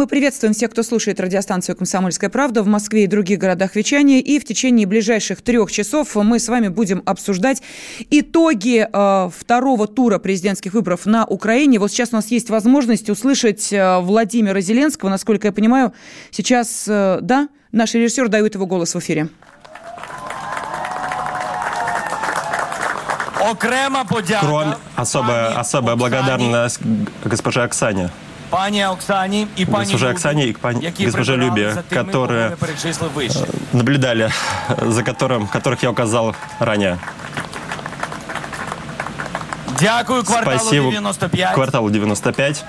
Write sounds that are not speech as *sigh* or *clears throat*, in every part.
Мы приветствуем всех, кто слушает радиостанцию «Комсомольская правда» в Москве и других городах вещания. И в течение ближайших трех часов мы с вами будем обсуждать итоги э, второго тура президентских выборов на Украине. Вот сейчас у нас есть возможность услышать э, Владимира Зеленского. Насколько я понимаю, сейчас, э, да, наш режиссер дает его голос в эфире. Кроме особая, особая благодарность госпоже Оксане Пані Оксані і пані Госпоже Любі, Оксане и к пани- які госпоже прибирали Любе, за тими, кого которые ми перечислив вище. наблюдали, за которым, которых я указал ранее. Дякую кварталу Спасибо 95. кварталу 95.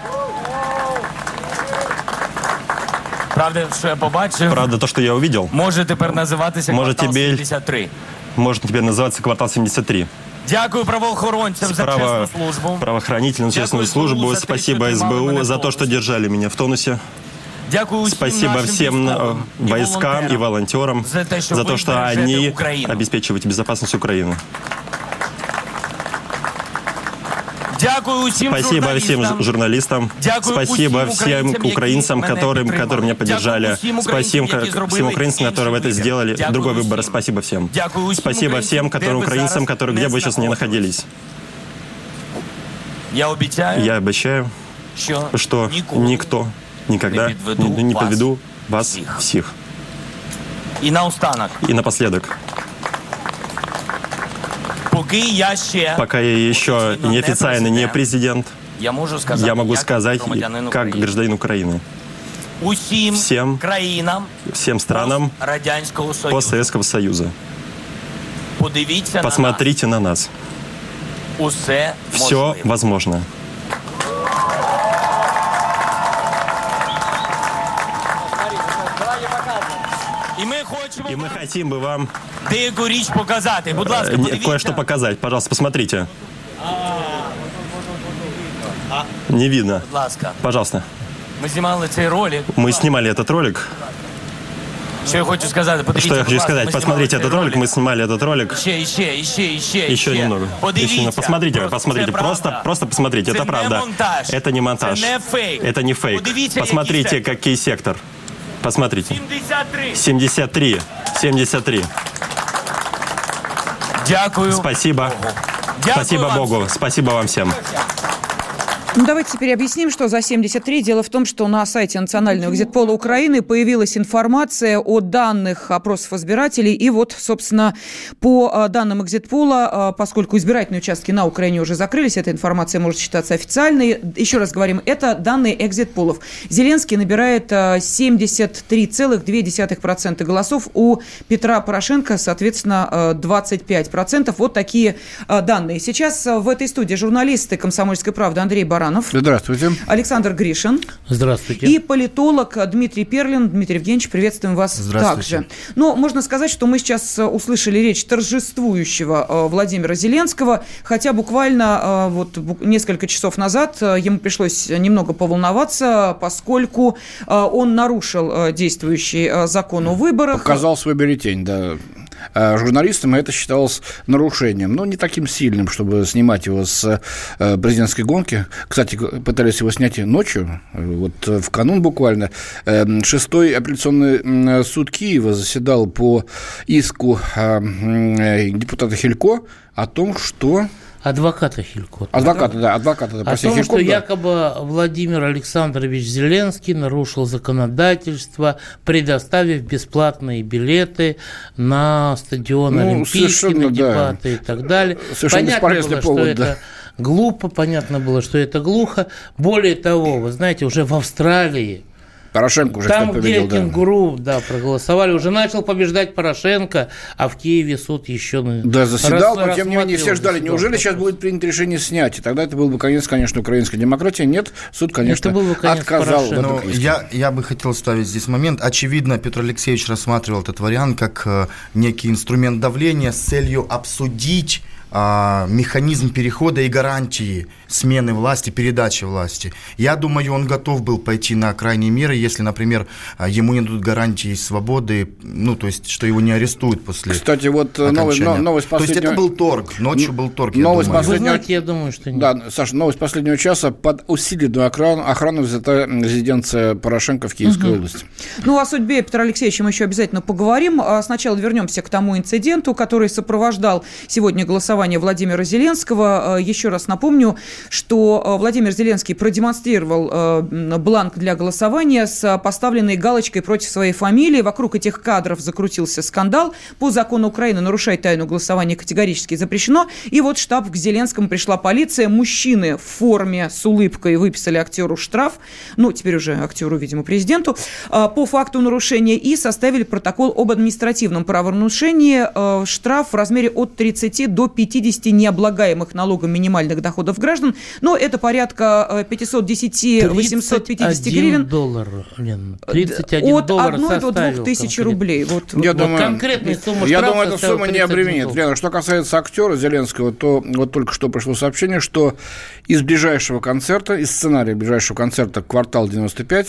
Правда, що я побачив, Правда, то, что я увидел, може тепер називатися Може, квартал тебе- 73. может теперь называться квартал 73. Дякую правоохоронцям за Право, чесну службу. правоохранительную честную Дякую СБУ службу. за те, Спасибо що тримали мене СБУ в за то, что тонусі. держали меня в тонусе. Дякую усім Спасибо нашим всем э, військовим і войскам и волонтерам. волонтерам за те, що за ви то, что бережете они Україну. обеспечивают безопасность Украины. Дякую усім Спасибо всем журналістам. ж- журналистам. Дякую Спасибо усім всем українцям, украинцам, які мене которым, підтримали. которые меня поддержали. Дякую усім Спасибо українцям, які ка- зробили всем украинцам, інший которые это вибір. сделали. Дякую Другой выбор. усім. Спасибо всем. Дякую усім Спасибо українцям, всем, де которые ви украинцам, зараз которые, не где бы вы сейчас не знаходитесь. находились. Я обіцяю, Я обещаю, що, что ніколи никто никогда не подведу не, не вас подведу вас всех. всех. І наостанок, И напоследок, поки я ще, пока я еще Официально не неофициально не президент, президент, я можу сказати, я могу як сказать, громадянин как України. гражданин Украины, усім всем країнам всем странам Радянського Союзу. постсоветского Союза. Подивіться Посмотрите на нас. на нас. Усе Все можливо. возможно. И мы хотим бы вам деяку річ показати. Будь ласка, э, не- подивіться. кое-что показать. Пожалуйста, посмотрите. Не видно. Будь ласка, Пожалуйста. ми знімали цей ролик. Мы снимали этот ролик. Що я хочу сказати? Подивіться, Что я будь хочу ласка, сказать? ми Посмотрите знімали этот цей ролик. Мы снимали этот ролик. Ще, ще, ще, ще, Еще немного. Подивіться. Еще, ну, посмотрите, Просто посмотрите. це Просто, правда. просто посмотрите. Це Это не правда. монтаж. Это не монтаж. Це не фейк. Это не фейк. Подивіться, який Посмотрите, сектор. какой сектор. Посмотрите. 73. 73. 73. Дякую. Спасибо. Дякую Спасибо вам Богу. Спасибо вам всем. Ну, давайте теперь объясним, что за 73. Дело в том, что на сайте Национального экзитпола Украины появилась информация о данных опросов избирателей. И вот, собственно, по э, данным экзитпола, э, поскольку избирательные участки на Украине уже закрылись, эта информация может считаться официальной. Еще раз говорим, это данные экзитполов. Зеленский набирает э, 73,2% голосов. У Петра Порошенко, соответственно, э, 25%. Вот такие данные. Сейчас в этой студии журналисты «Комсомольской правды» Андрей Баранов, Здравствуйте. Александр Гришин Здравствуйте. и политолог Дмитрий Перлин. Дмитрий Евгеньевич, приветствуем вас Здравствуйте. также. Но можно сказать, что мы сейчас э, услышали речь торжествующего э, Владимира Зеленского, хотя буквально э, вот несколько часов назад ему пришлось немного поволноваться, поскольку он нарушил действующий закон о выборах. Показал свой бюллетень, да. А Журналистам это считалось нарушением, но не таким сильным, чтобы снимать его с э, президентской гонки. Кстати, пытались его снять ночью, вот э, в канун буквально. Э, Шестой апелляционный суд Киева заседал по иску м, э, депутата Хилько о том, что... Адвоката Хилько. Адвоката, да, адвоката, да, О том, Хилько, что да. якобы Владимир Александрович Зеленский нарушил законодательство, предоставив бесплатные билеты на стадион Ну, Олимпийский, на да. дебаты и так далее. Совершенно понятно было, повод, что да. это глупо, понятно было, что это глухо. Более того, вы знаете, уже в Австралии Порошенко уже, Там, кстати, где победил, да. кенгуру, да, проголосовали, уже начал побеждать Порошенко, а в Киеве суд еще... на- Да, заседал, но рас- тем не менее все ждали. заседал Неужели сейчас будет принято решение снять? И тогда это был бы конец, конечно, украинской демократии. Нет, суд, конечно, Это был бы конец отказал этом Ну, я, я бы хотел ставить здесь момент. Очевидно, Петр Алексеевич рассматривал этот вариант как э, некий инструмент давления с целью обсудить а, механизм перехода и гарантии смены власти, передачи власти. Я думаю, он готов был пойти на крайние меры, если, например, а, ему не дадут гарантии свободы, ну, то есть, что его не арестуют после Кстати, вот э, новость, новость То есть, последнего... это был торг, ночью был торг, я Новость думаю. Вы последнего- знаете, я думаю, что нет. Да, Саша, новость последнего часа. Под усиленную охрану, охрану взята резиденция Порошенко в Киевской области. Ну, о судьбе Петра Алексеевича мы еще обязательно поговорим. А Сначала вернемся к тому инциденту, который сопровождал сегодня голосование Владимира Зеленского. А, Еще раз напомню, что а, Владимир Зеленский продемонстрировал м, бланк для голосования с поставленной галочкой против своей фамилии. Вокруг этих кадров закрутился скандал. По закону Украины нарушать тайну голосования категорически запрещено. И вот штаб к Зеленскому пришла полиция. Мужчины в форме с улыбкой выписали актеру штраф. Ну, теперь уже актеру, видимо, президенту. По факту нарушения и составили протокол об административном правонарушении. Штраф в размере от 30 до 50 необлагаемых налогом минимальных доходов граждан. Но это порядка э, 510-850 гривен. доллар, Лен. 31 От доллар 1 до 2 составил тысяч рублей. Вот, Я Вот думаю, конкретная сумма я думаю, эта сумма не 31 обременит. Лена, что касается актера Зеленского, то вот только что пришло сообщение, что из ближайшего концерта, из сценария ближайшего концерта «Квартал 95» э,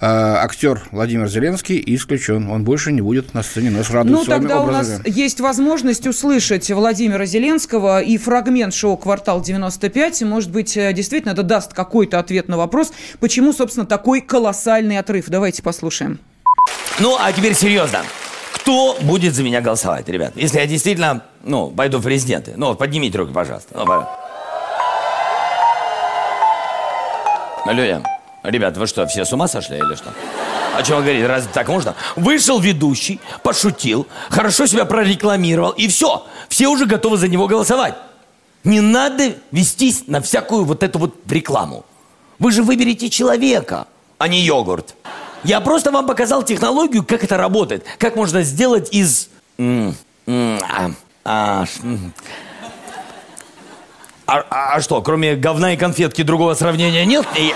актер Владимир Зеленский исключен. Он больше не будет на сцене нас радует Ну, тогда у нас есть возможность услышать Владимира Зеленского и фрагмент шоу «Квартал 95». Может быть, э, действительно это даст какой-то ответ на вопрос, почему, собственно, такой колоссальный отрыв. Давайте послушаем. Ну, а теперь серьезно. Кто будет за меня голосовать, ребят? Если я действительно, ну, пойду в президенты. Ну, вот поднимите руки, пожалуйста. Ну, по- Алло, ребят, вы что, все с ума сошли или что? О чем вы говорите? Разве так можно? Вышел ведущий, пошутил, хорошо себя прорекламировал, и все. Все уже готовы за него голосовать. Не надо вестись на всякую вот эту вот рекламу. Вы же выберете человека, а не йогурт. Я просто вам показал технологию, как это работает. Как можно сделать из... а. А- а- а что, кроме говна и конфетки другого сравнения нет? И-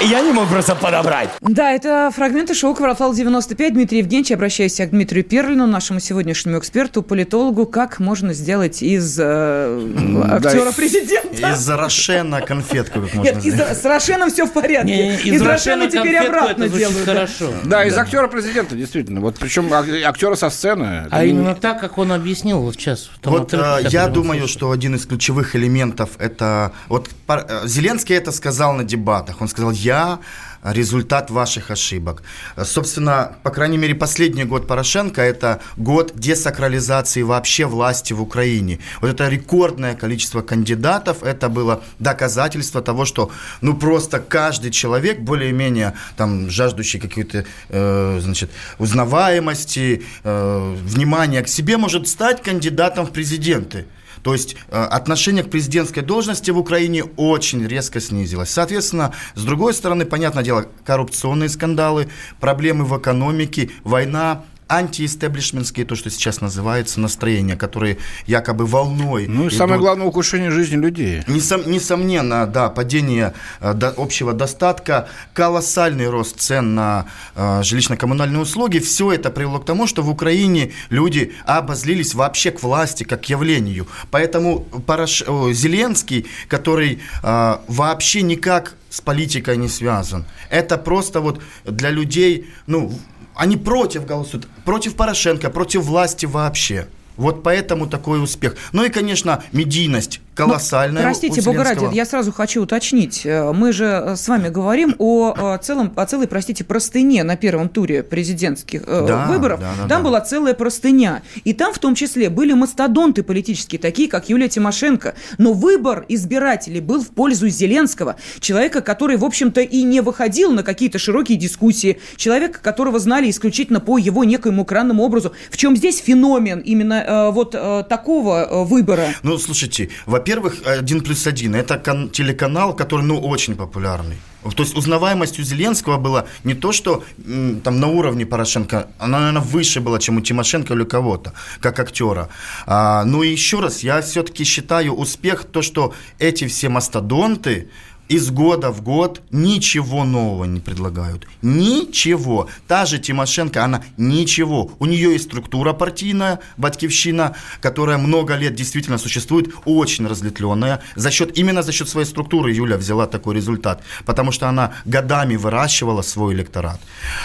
я не мог просто подобрать. Да, это фрагменты шоу «Квартал 95». Дмитрий Евгеньевич, обращаюсь я к Дмитрию Перлину, нашему сегодняшнему эксперту, политологу, как можно сделать из э, актера президента. Из Рошена конфетку как можно Нет, из, сделать. с Рошеном все в порядке. Не, из, Рошена теперь обратно делают. да. хорошо. Да, из актера президента, действительно. Вот причем ак- актера со сцены. А именно так, как он объяснил вот сейчас. в том Вот отрывке, э, я думаю, что один из ключевых элементов это вот э, Зеленский это сказал на дебатах. Он сказал: "Я результат ваших ошибок". Собственно, по крайней мере, последний год Порошенко это год десакрализации вообще власти в Украине. Вот это рекордное количество кандидатов, это было доказательство того, что ну просто каждый человек более-менее там жаждущий какой-то э, значит узнаваемости, э, внимания к себе может стать кандидатом в президенты. То есть э, отношение к президентской должности в Украине очень резко снизилось. Соответственно, с другой стороны, понятное дело, коррупционные скандалы, проблемы в экономике, война, антиэстеблишментские, то, что сейчас называется, настроения, которые якобы волной. Ну и идут. самое главное, ухудшение жизни людей. Несом- несомненно, да, падение э, до- общего достатка, колоссальный рост цен на э, жилищно-коммунальные услуги, все это привело к тому, что в Украине люди обозлились вообще к власти, как к явлению. Поэтому Порош- Зеленский, который э, вообще никак с политикой не связан, это просто вот для людей, ну, они против голосуют, против Порошенко, против власти вообще. Вот поэтому такой успех. Ну и, конечно, медийность колоссальная. Ну, Простите, Бога ради, я сразу хочу уточнить. Э, Мы же э, с вами говорим о, э, целом, о целой, простите, простыне на первом туре президентских Да, выборов. да, да, там да. была целая простыня. И там в том числе были мастодонты политические, такие как Юлия Тимошенко. Но выбор избирателей был в пользу Зеленского. Человека, который, в общем-то, и не выходил на какие-то широкие дискуссии. Человека, которого знали исключительно по его некоему экранному образу. В чем здесь феномен именно вот такого выбора? Ну, слушайте, во-первых, «Один плюс один» – это кан- телеканал, который, ну, очень популярный. То есть узнаваемость у Зеленского была не то, что там на уровне Порошенко, она, наверное, выше была, чем у Тимошенко или у кого-то, как актера. А, ну и еще раз, я все-таки считаю успех то, что эти все мастодонты из года в год ничего нового не предлагают. Ничего. Та же Тимошенко, она ничего. У нее есть структура партийная, Батькивщина, которая много лет действительно существует, очень разветвленная. За счет, именно за счет своей структуры Юля взяла такой результат, потому что она годами выращивала свой электорат.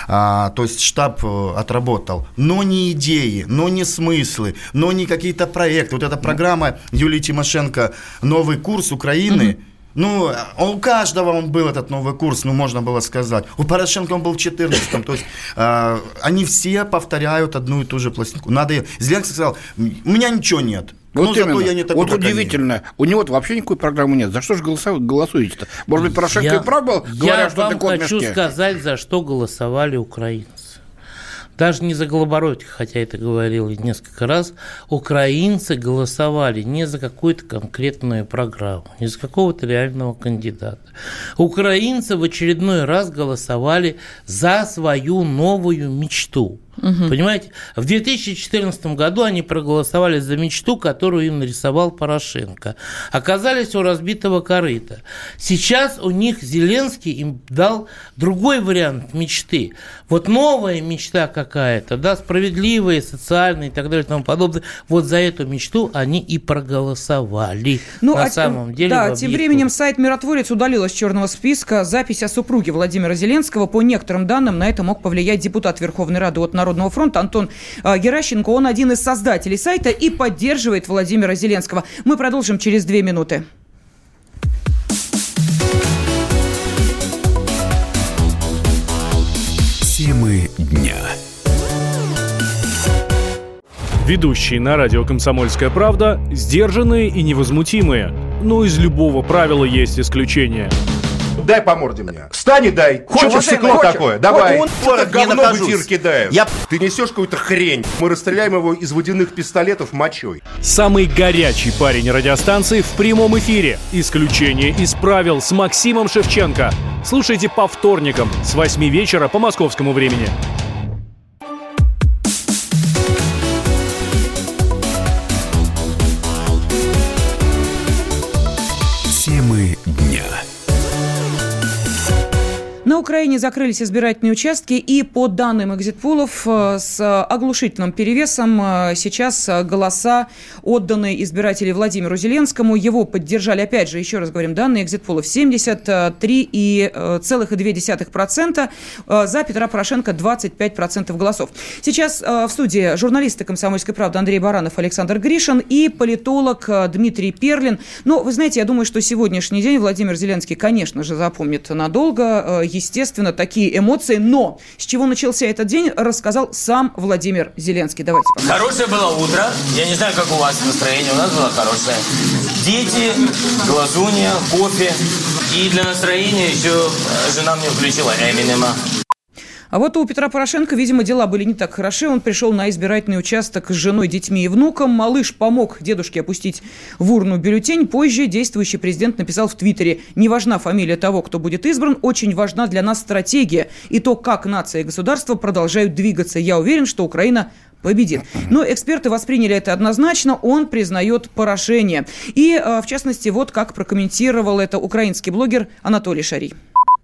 А, то есть штаб э, отработал. Но не идеи, но не смыслы, но не какие-то проекты. Вот эта программа Юлии Тимошенко «Новый курс Украины», mm-hmm ну, у каждого он был этот новый курс, ну, можно было сказать. У Порошенко он был в 14-м. То есть э, они все повторяют одну и ту же пластинку. Надо... Зеленский сказал, у меня ничего нет. Вот ну, именно. я не такой, вот удивительно. Они. У него вообще никакой программы нет. За что же голосуете-то? Может быть, Порошенко я, и прав был, говоря, что ты кот Я хочу сказать, за что голосовали украинцы даже не за Голобородько, хотя это говорил несколько раз, украинцы голосовали не за какую-то конкретную программу, не за какого-то реального кандидата. Украинцы в очередной раз голосовали за свою новую мечту – Угу. Понимаете? В 2014 году они проголосовали за мечту, которую им нарисовал Порошенко. Оказались у разбитого корыта. Сейчас у них Зеленский им дал другой вариант мечты. Вот новая мечта какая-то, да, справедливая, социальная и так далее и тому подобное. Вот за эту мечту они и проголосовали. Ну, на а, самом деле. Да, тем временем сайт «Миротворец» удалил из черного списка запись о супруге Владимира Зеленского. По некоторым данным, на это мог повлиять депутат Верховной Рады от Народного фронта Антон а, Геращенко. Он один из создателей сайта и поддерживает Владимира Зеленского. Мы продолжим через две минуты. Темы дня. Ведущие на радио «Комсомольская правда» сдержанные и невозмутимые. Но из любого правила есть исключение – дай по морде мне. Встань и дай. Хочешь стекло такое? Давай. Он, говно в эфир кидает. Я... Ты несешь какую-то хрень. Мы расстреляем его из водяных пистолетов мочой. Самый горячий парень радиостанции в прямом эфире. Исключение из правил с Максимом Шевченко. Слушайте по вторникам с 8 вечера по московскому времени. Украине закрылись избирательные участки, и по данным экзитпулов э, с оглушительным перевесом э, сейчас голоса отданы избирателей Владимиру Зеленскому. Его поддержали, опять же, еще раз говорим, данные экзитпулов 73,2%, э, за Петра Порошенко 25% голосов. Сейчас в студии журналисты «Комсомольской правды» Андрей Баранов, Александр Гришин и политолог Дмитрий Перлин. Но, вы знаете, я думаю, что сегодняшний день Владимир Зеленский, конечно же, запомнит надолго естественно, такие эмоции. Но с чего начался этот день, рассказал сам Владимир Зеленский. Давайте. Пожалуйста. Хорошее было утро. Я не знаю, как у вас настроение. У нас было хорошее. Дети, глазунья, кофе. И для настроения еще жена мне включила Эминема. А вот у Петра Порошенко, видимо, дела были не так хороши. Он пришел на избирательный участок с женой, детьми и внуком. Малыш помог дедушке опустить в урну бюллетень. Позже действующий президент написал в Твиттере, не важна фамилия того, кто будет избран, очень важна для нас стратегия и то, как нация и государство продолжают двигаться. Я уверен, что Украина победит. Но эксперты восприняли это однозначно, он признает поражение. И, э, в частности, вот как прокомментировал это украинский блогер Анатолий Шарий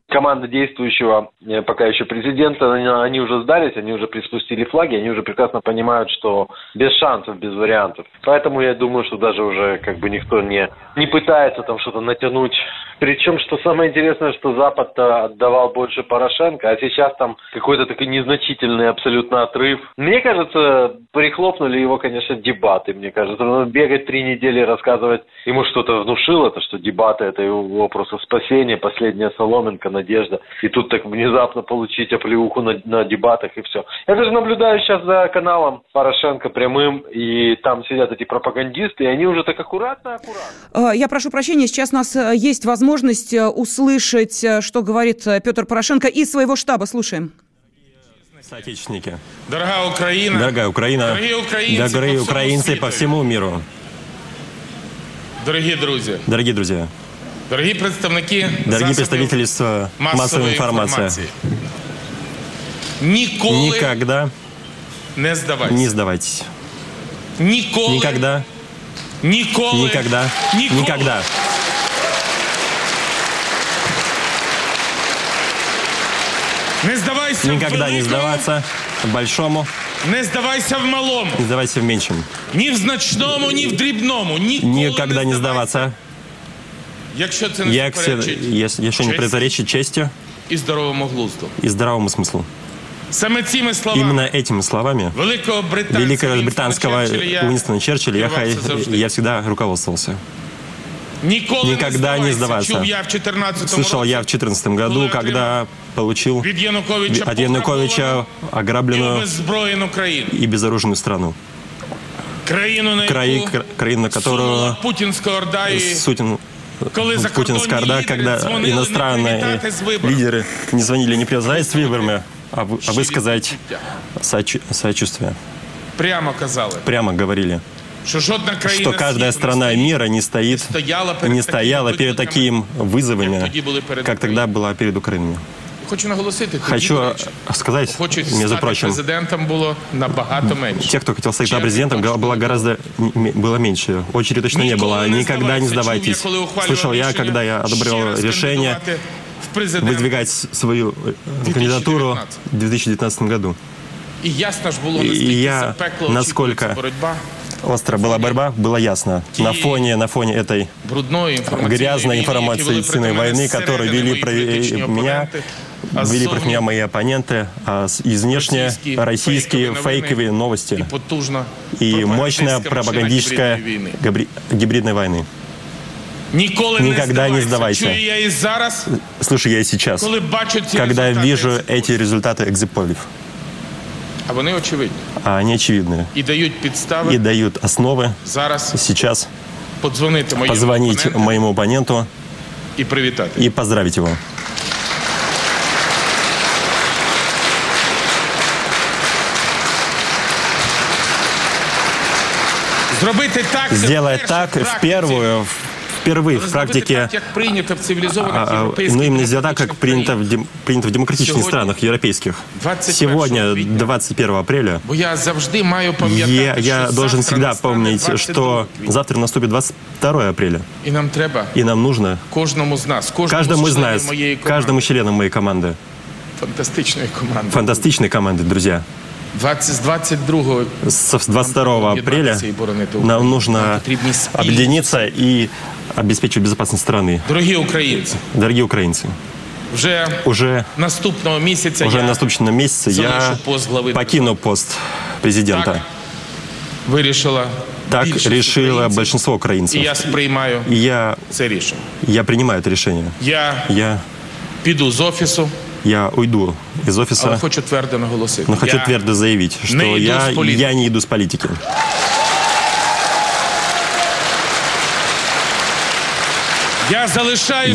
команда действующего э, пока еще президента, они уже сдались, они уже приспустили флаги, они уже прекрасно понимают, что без шансов, без вариантов. Поэтому я думаю, что даже уже как бы никто не, не пытается там что-то натянуть. Причем, что самое интересное, что Запад отдавал больше Порошенко, а сейчас там какой-то такой незначительный абсолютно отрыв. Мне кажется, прихлопнули его, конечно, дебаты, мне кажется. Но бегать три недели, рассказывать, ему что-то внушило, то, что дебаты – это его просто спасение, последняя соломинка, надежда. И тут так внезапно получить оплеуху на, на дебатах и все. Я даже наблюдаю сейчас за каналом Порошенко прямым, и там сидят эти пропагандисты, и они уже так аккуратно-аккуратно. Э, я прошу прощения, сейчас у нас э, есть возможность э, услышать, что говорит Петр Порошенко из своего штаба. Слушаем. Соотечественники. Дорогая Украина. Дорогая Украина. Дорогие украинцы, Дорогие по украинцы по всему миру. Дорогие друзья. Дорогие друзья. Дорогие представники Дорогие представители э, массовой, массовой информации. информации. Николы Никогда не сдавайтесь. Не сдавайтесь. Николы. Никогда. Николы. Никогда. Николы. Никогда. Не сдавайся Никогда не сдаваться большому. Не сдавайся в малом, Не сдавайся в меньшем. Ни в значному, ни в дрібному. Николы Никогда не сдаваться. Якщо це не як все, суперечить если если не честі противоречит честью і здоровому глузду. и здравому смыслу. Саме цими словами Именно этими словами великого британця великого Вінстона британского Черчилля я Уинстона Черчилля я, керувався завжди. я всегда руководствовался. Ніколи Никогда не сдаваться. Чув я в 14 Слышал я в 2014 году, когда получил від Януковича, от Януковича і ограбленную обезброєну країну. и безоружную страну. Країну, на Краи, яку кра- країну, на которую сунула путінська орда і Сутин, коли закордонні путинская орда, лідери когда дзвонили не иностранные привітати з виборами. лидеры не звонили не привязать с выборами, а, вы- а высказать сочу- сочувствие. прямо казали, Прямо говорили, що жодна країна что каждая світу страна мира не стоит, стояла перед не стояла такими перед такими вызовами, тоді були перед как тогда была перед Украиной. Хочу наголосити, тоді, Хочу до речі, сказать, хочуть между стати прочим, президентом було набагато менше. Тех, кто хотел стать президентом, было гораздо м- было меньше. Очереди точно не Ніколи было. не Никогда не здавайся. Чув сдавайтесь. я, коли ухвалював Слышал я, рішення когда я ще одобрял раз решение кандидувати в президенти. выдвигать свою э, кандидатуру в 2019 году. І ясно ж було, І наскільки я- запекло наскільки очікується боротьба Острая была борьба, было ясно. На фоне, на фоне этой брудної інформаційної грязной війни, які вели информационной проти мене войны, зсередини которую вели мої про політичні меня, опоненти, а вели ззовні против меня мои оппоненты, а с- извнешне Російські российские фейкові новини фейковые новости і потужна и мощная пропагандистська пропагандистская машина гібридної війни. габри- гибридной войны. Ніколи Никогда не не здавайся. Чую я і зараз, Слушай, я и сейчас, коли бачу ці когда результати вижу екзиту. эти результаты экзиполев, а вони очевидні а они очевидны і дають підстави и дают основы зараз сейчас подзвонити моєму позвонить опоненту моему оппоненту і привітати. и поздравить его. Зробити так, це Сделать вперше так в практиці. впервую, впервые в Зробити практике, так, як прийнято в цивілізованих а, а, європейських ну именно сделать так, как демократичних принято в, країнах. дем- принято в демократичных Сегодня, странах европейских. 21 Сегодня, квітня. 21 апреля, Бо я завжди маю пам'ятати, я, я що должен завтра всегда настане помнить, 22 что квітня. завтра наступит 22 апреля, І нам треба и нам нужно кожному з нас, кожному каждому з из членів нас, моєї команди, каждому члену моей команды, фантастичної команди. фантастичной команды, друзья, 20, з 22 с 22 Нам апреля об'єднатися і боронити Україну. нам нужно Нам потрібні спільні объединиться и обеспечить безопасность страны. Дорогі українці, Дорогие украинцы, вже уже, наступного місяця уже я на наступном месяце я залишу пост глави покину пост президента. Так вирішила Так більшість решило українців, большинство І украинцев. я сприймаю И я, це рішення. я принимаю это решение. Я Я, піду з офісу, я уйду из офиса, але хочу твердо наголосити. но хочу я твердо заявить, что не я, я не иду с политики. Я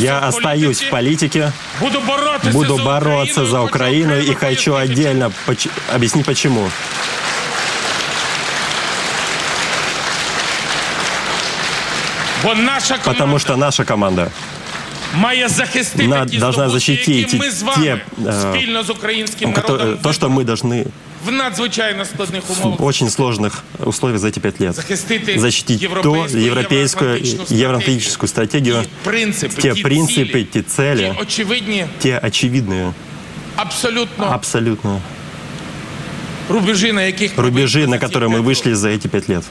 Я в остаюсь в политике, буду боротися буду за бороться за Украину и хочу отдельно поч- объяснить почему. Потому что наша команда має захистити на- ті должна здобутки, защитить які ми з вами те, э, спільно з українським кото- народом то, что мы должны в надзвичайно складних умовах в очень сложных условиях за эти пять лет захистити защитить то європейську, европейскую євроатлантичну евроатлантическую стратегию, ті принципи, те ті принципы, цілі, те цели, ті очевидні, те очевидные, абсолютно абсолютно рубежі, на яких ми рубежи, вийшли на за ці которые мы п'ять вышли за эти пять лет, років,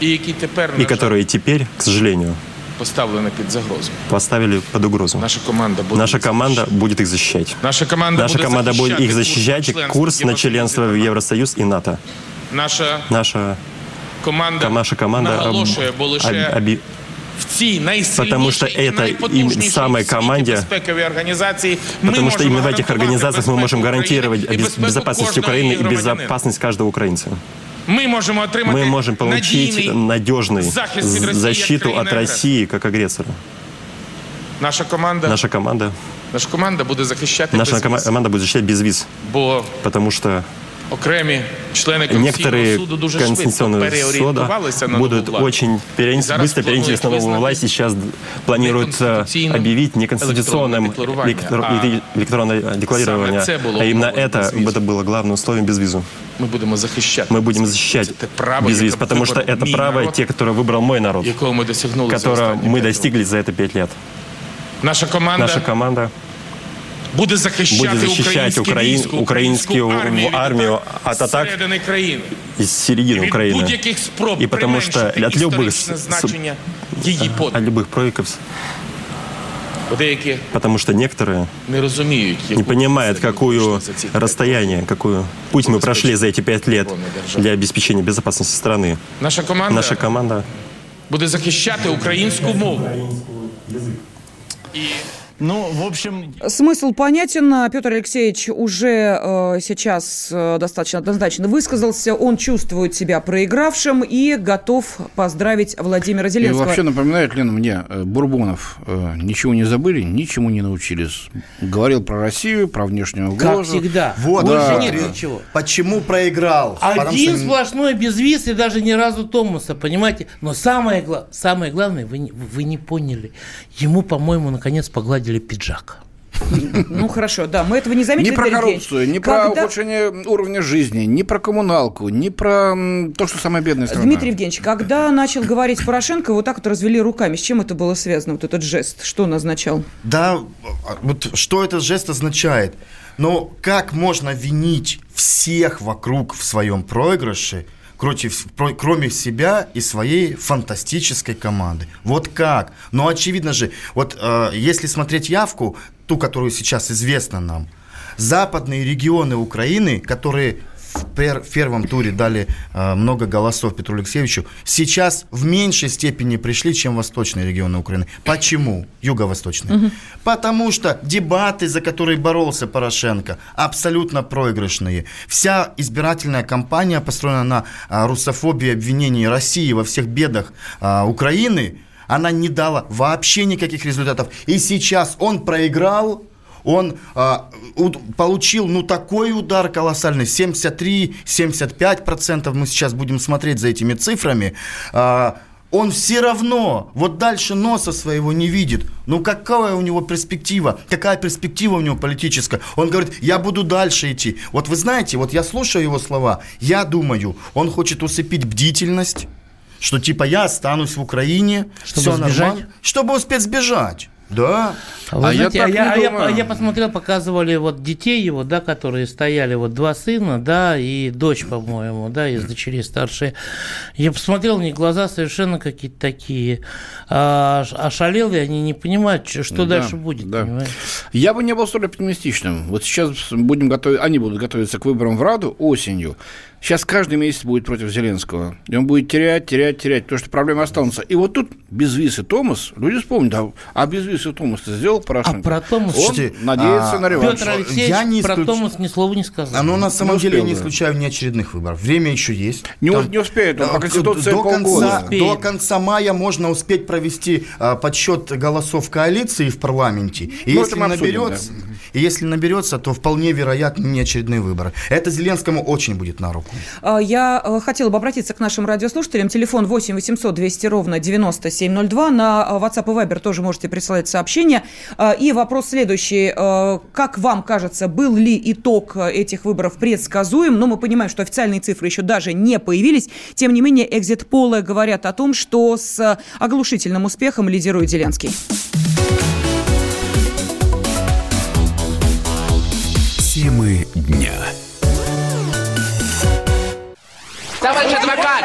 і які тепер и на жаль, которые теперь, к сожалению, поставлені під загрозу. поставили под угрозу. Наша команда буде Наша їх команда захищати. будет их защищать. Наша команда Наша буде команда будет их захищати защищать, курс курс на Євросоюзу. членство в Евросоюз и НАТО. Наша Наша, команда, наша команда об- наголошує, бо лише об- оби- в цій Потому что найсильнішій і это найпотужнішій им- самой в світі команде- безпековій організації ми Потому что можемо именно в этих гарантувати организациях мы можем безпеку гарантировать України і без- безпеку безопасность кожного Украины її и громадянина. безопасность каждого украинца. Ми можемо отримати Мы можем получить надійний надежный захист від Росії як защиту от країни-агресора. России как агрессора. Наша команда, Наша команда, наша команда буде захищати наша без кома- віз, команда будет защищать без виз, бо потому что окремі члени Конституційного некоторые суду дуже швидко конституционные суда переорієнтувалися на будут нову владу. очень переориен- Зараз быстро переориентироваться на планують новую визнати власть и сейчас планируют э, неконституційним объявить неконституционным електронне декларування. электро- А эле- электронное декларирование. це було А именно умовою это, без візу. это было главным условием без визу. Ми будемо захищати Мы будем защищать це право, без виз, яке потому что вибрав это мій право народ, те, которые выбрал мой народ, якого ми досягнули за которого останні мы п'ять достигли за это пять лет. років. Наша команда Наша команда буде захищати, будет защищать українське украин, військо, украинскую армію, від армию атак от атак зсередини країни. из середины Від Украины. будь-яких спроб И потому что применшити от любых, історичне с- значення її от подвигу. любых проеков, Бо деякі потому что некоторые не розуміють, не яку понимают, самі какую вийшли за ці расстояние, какую путь мы прошли за эти пять лет для обеспечения безопасности страны. Наша команда Наша команда буде захищати українську мову. Ну, в общем... Смысл понятен. Петр Алексеевич уже э, сейчас э, достаточно однозначно высказался. Он чувствует себя проигравшим и готов поздравить Владимира И Зеленского. вообще напоминает, Лена, мне, э, Бурбонов э, ничего не забыли, ничему не научились. Говорил про Россию, про внешнюю Как угрозу. всегда. Вот, Больше да. нет ничего. Почему проиграл? Потому Один что- сплошной безвиз и даже ни разу Томаса, понимаете? Но самое, самое главное, вы не, вы не поняли. Ему, по-моему, наконец погладили пиджак. Ну хорошо, да, мы этого не заметили. Не про коррупцию, не про Когда- ухудшение уровня жизни, не про коммуналку, не про то, что самая бедная страна. Дмитрий Евгеньевич, когда начал говорить Порошенко, вот так вот развели руками. С чем это было связано, вот этот жест? Что он означал? Да, вот что этот жест означает? Но как можно винить всех вокруг в своем проигрыше, про- кроме себя и своей фантастической команды? Вот как? Ну, очевидно же, вот э, если смотреть явку, ту, которую сейчас известна нам, западные регионы Украины, которые в, пер- в первом туре дали э, много голосов Петру Алексеевичу, сейчас в меньшей степени пришли, чем восточные регионы Украины. Почему? Юго-восточные. Потому что дебаты, за которые боролся Порошенко, абсолютно проигрышные. Вся избирательная кампания построена на а, русофобии, обвинении России во всех бедах а, Украины. Она не дала вообще никаких результатов. И сейчас он проиграл, он а, уд- получил ну такой удар колоссальный 73-75% мы сейчас будем смотреть за этими цифрами А, он все равно вот дальше носа своего не видит. Ну какая у него перспектива? Какая перспектива у него политическая? Он говорит, я буду дальше идти. Вот вы знаете, вот я слушаю его слова, я думаю, он хочет усыпить бдительность, что типа я останусь в Украине, Чтобы всё сбежать? нормально, чтобы успеть сбежать. Да. А, вы А я знаете, так а я, а я- а я посмотрел, показывали вот детей его, да, которые стояли, вот два сына, да, и дочь, по-моему, да, из дочерей старшей. Я посмотрел, у них глаза совершенно какие-то такие а, ошалелые, они не понимают, что Да, дальше будет, да. понимаете? Я бы не был столь оптимистичным. Вот сейчас будем готовить, они будут готовиться к выборам в Раду осенью. Сейчас каждый месяц будет против Зеленского. И он будет терять, терять, терять, потому что проблемы останутся. И вот тут безвиз и Томас, люди вспомнят, а, а безвиз и Томас ты сделал Порошенко? А про Томас- Он Слушайте, надеется а, на реванш. Петр Алексеевич Я не про исключ- Томас ни слова не сказал. А ну на самом Не деле я не да. исключаю неочередных выборов. Время еще есть. Не, Там- не успеет, он по Э, Конституции до конца, Успеет. до конца мая можно успеть провести а, подсчет голосов коалиции в парламенте. И Ну, если обсудим, наберется, и если наберется, то вполне вероятно неочередные выборы. Это Зеленскому очень будет на руку. А, Я э, хотела бы обратиться к нашим радиослушателям. Телефон 8 800 200 ровно 9702. На э, WhatsApp и Viber тоже можете присылать сообщения. А, И вопрос следующий. Э, Как вам кажется, был ли итог этих выборов предсказуем? Но мы понимаем, что официальные цифры еще даже не появились. Тем не менее, экзит-полы говорят о том, что с оглушительным успехом лидирует Зеленский. Темы дня.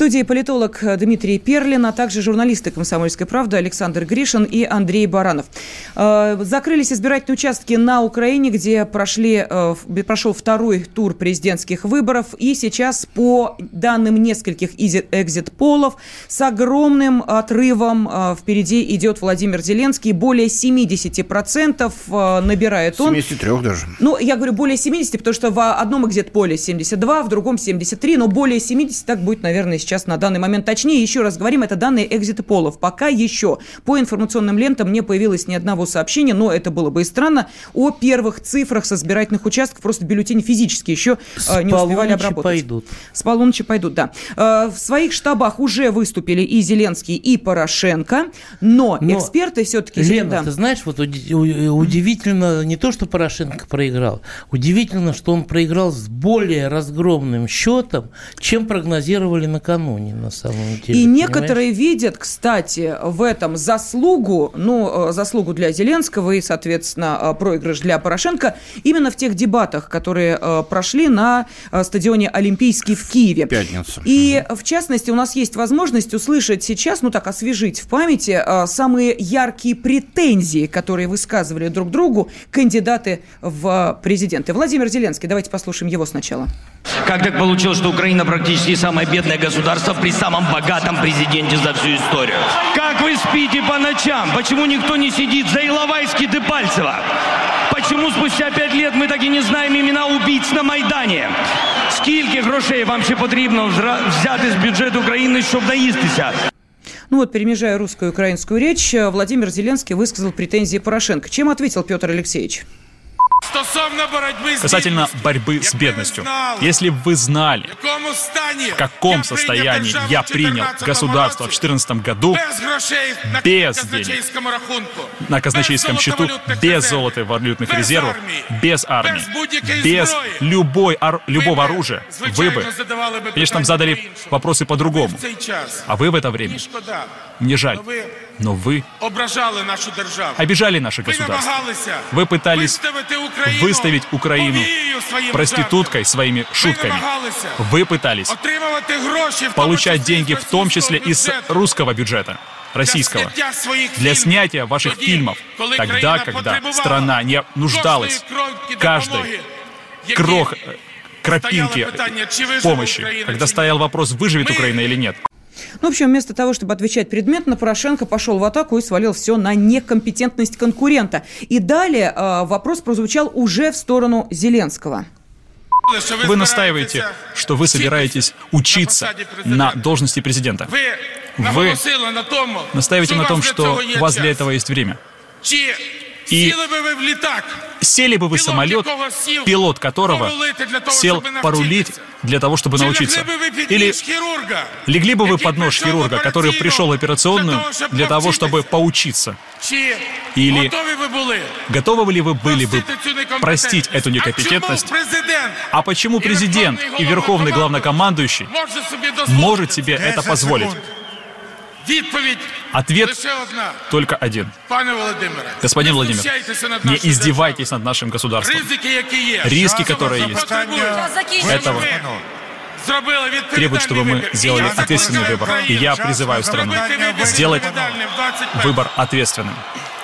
Студии политолог Дмитрий Перлин, а также журналисты «Комсомольской правды» Александр Гришин и Андрей Баранов. Э, Закрылись избирательные участки на Украине, где прошли, э, прошел второй тур президентских выборов. И сейчас, по данным нескольких экзит-полов, с огромным отрывом э, впереди идет Владимир Зеленский. Более 70% э, набирает он. 73 даже. Ну, я говорю более 70, потому что в одном экзит-поле 72, в другом 73, но более 70 так будет, наверное, сейчас сейчас на данный момент. Точнее, еще раз говорим, это данные экзита полов. Пока еще по информационным лентам не появилось ни одного сообщения, но это было бы и странно, о первых цифрах со избирательных участков. Просто бюллетени физически еще С не успевали обработать. пойдут. С полуночи пойдут, да. В своих штабах уже выступили и Зеленский, и Порошенко, но, но эксперты все-таки... Лена, да. ты знаешь, вот удивительно не то, что Порошенко проиграл, удивительно, что он проиграл с более разгромным счетом, чем прогнозировали накануне, на самом деле. И некоторые видят, кстати, в этом заслугу, ну, э, заслугу для Зеленского и, соответственно, э, проигрыш для Порошенко именно в тех дебатах, которые э, прошли на стадионе Олимпийский в Киеве. Пятница. И, в частности, у нас есть возможность услышать сейчас, ну так, освежить в памяти самые яркие претензии, которые высказывали друг другу кандидаты в президенты. Владимир Зеленский, давайте послушаем его сначала. Как так получилось, что Украина практически самое бедное государство при самом богатом президенте за всю историю? Как вы спите по ночам? Почему никто не сидит за Иловайски Депальцева? Почему спустя пять лет мы так и не знаем имена убийц на Майдані? Скільки грошей вам ще потрібно взяти з бюджету України, щоб наїстися? Ну вот, перемежая русскую и украинскую речь, Владимир Зеленский высказал претензии Порошенко. Чем ответил Петр Алексеевич? Касательно борьбы с бедностью. Если бы вы знали, в каком состоянии я принял государство в 2014 году, без денег. на казначейском счету, без золота валютных резервов, без армии, без любой, ор, любого оружия, вы бы, конечно, задали вопросы по-другому. А вы в это время, не жаль, но вы обижали наше государство. Вы пытались выставить Украину проституткой своими шутками. Вы пытались получать деньги в том числе из русского бюджета российского. для снятия ваших фильмов. тогда, когда страна не нуждалась каждой крох крапинки помощи, когда стоял вопрос, выживет Украина или нет. Ну, в общем, вместо того, чтобы отвечать предметно, Порошенко пошел в атаку и свалил все на некомпетентность конкурента. И далее э, вопрос прозвучал уже в сторону Зеленского. Вы настаиваете, что вы собираетесь учиться на должности президента. Вы настаиваете на том, что у вас для этого есть время. И сели бы вы в самолет, пилот которого сел порулить для того, чтобы научиться? Или легли бы вы под нож хирурга, который пришел в операционную для того, чтобы поучиться? Или готовы ли вы были бы простить эту некомпетентность? А почему президент и верховный главнокомандующий может себе это позволить? Ответ только один. Господин Владимир, не издевайтесь над нашим государством. Риски, которые есть, этого требует, чтобы мы сделали ответственный выбор. И я призываю страну сделать выбор ответственным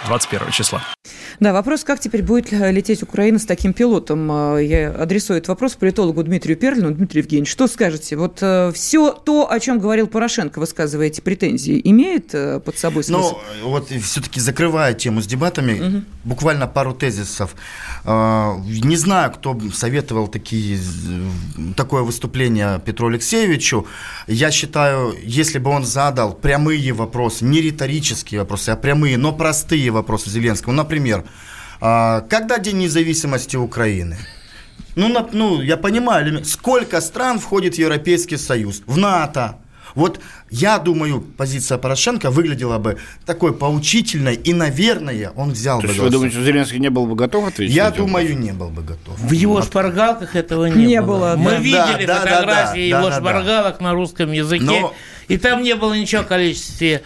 21 числа. Да, вопрос, как теперь будет лететь Украина с таким пилотом? Я адресую этот вопрос политологу Дмитрию Перлину. Дмитрий Евгеньевич, что скажете? Вот э, все то, о чем говорил Порошенко, высказываете претензии, имеет э, под собой смысл? Ну, вот все-таки закрывая тему с дебатами, угу. буквально пару тезисов. Э, не знаю, кто советовал такие, такое выступление Петру Алексеевичу. Я считаю, если бы он задал прямые вопросы, не риторические вопросы, а прямые, но простые вопросы Зеленскому, например, а, когда День независимости Украины? Ну, на, ну, я понимаю, сколько стран входит в Европейский Союз, в НАТО. Вот я думаю, позиция Порошенко выглядела бы такой поучительной, и, наверное, он взял То бы... есть вы думаете, Зеленский не был бы готов ответить? Я думаю, вопрос? не был бы готов. В его шпаргалках этого не, не было. было. Мы да. видели да, фотографии да, да, его да, шпаргалок да. на русском языке, Но... и там не было ничего о количестве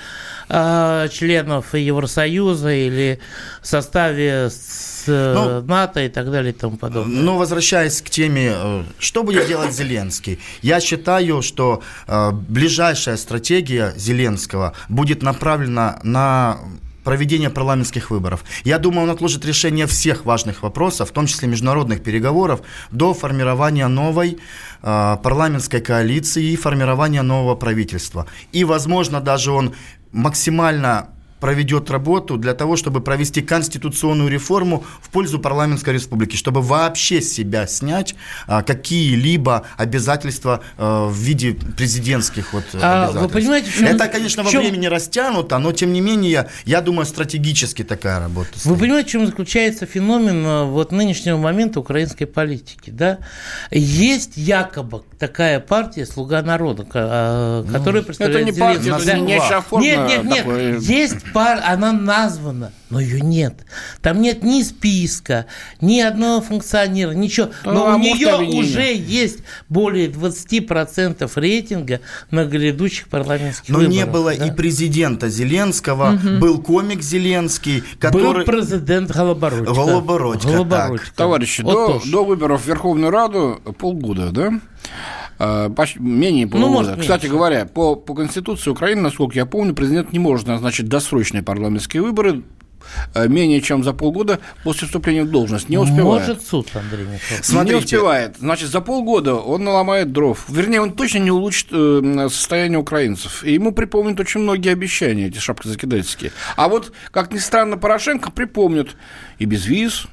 членов Евросоюза или составе с э, ну, НАТО и так далее и тому подобное. Но возвращаясь к теме, э, что будет делать Зеленский? Я считаю, что э, ближайшая стратегия Зеленского будет направлена на проведение парламентских выборов. Я думаю, он отложит решение всех важных вопросов, в том числе международных переговоров, до формирования новой э, парламентской коалиции и формирования нового правительства. И, возможно, даже он максимально проведет работу для того, чтобы провести конституционную реформу в пользу парламентской республики, чтобы вообще с себя снять а, какие-либо обязательства а, в виде президентских вот А, обязательств. вы понимаете, чем- Это, конечно, во чем- времени растянуто, но тем не менее, я думаю, стратегически такая работа. Вы понимаете, в чем заключается феномен э, вот нынешнего момента украинской политики, да? Есть якобы такая партия «Слуга народа», э, которая представляет Ну, это не партия, это Да. нечто оформленное Нет, нет, нет. такое. Есть пар, она названа, но ее нет. Там нет ни списка, ни одного функционера, ничего. Ну, Но а у нее обвинение. уже есть более 20% рейтинга на грядущих парламентских Но выборах. не было да? и президента Зеленского, был комик Зеленский, который... Был президент Голобородько. Голобородько, так. Голобородько. Товарищи, Вот до, тоже. до выборов в Верховную Раду полгода, да? Почти- менее полугода. Ну, может, Кстати меньше. говоря, по, по Конституции Украины, насколько я помню, президент не может назначить досрочные парламентские выборы э, менее чем за полгода после вступления в должность. Не успевает. Может суд, Андрей Михайлович. Смотрите. Не успевает. Значит, за полгода он наломает дров. Вернее, он точно не улучшит э, состояние украинцев. И ему припомнят очень многие обещания, эти шапкозакидательские. А вот, как ни странно, Порошенко припомнят и без виз,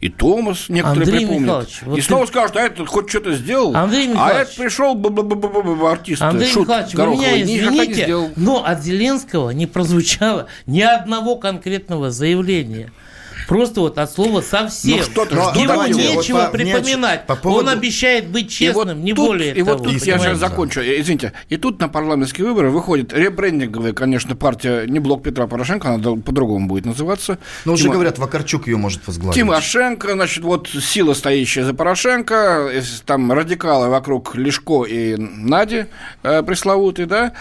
и Томас некоторые Андрей припомнят. Михайлович, вот и ты- снова скажут, а этот хоть что-то сделал, Андрей а Михайлович. этот пришел б- б- б- артист, Андрей шут Михайлович, вы меня извините, но от Зеленского не прозвучало ни одного конкретного заявления. Просто вот от слова совсем. Ну, что-то Но ждут Ему него. нечего Вот по- припоминать. по поводу- Он обещает быть честным, не тут- более и того. вот тут я сейчас закончу. Э, Извините. И тут на парламентские выборы выходит ребрендинговая, конечно, партия, не блок Петра Порошенко, она по-другому будет называться. Но уже Тима- говорят, Вакарчук ее может возглавить. Тимошенко, значит, вот сила, стоящая за Порошенко, если там радикалы вокруг Лешко и Нади э, пресловутые, да,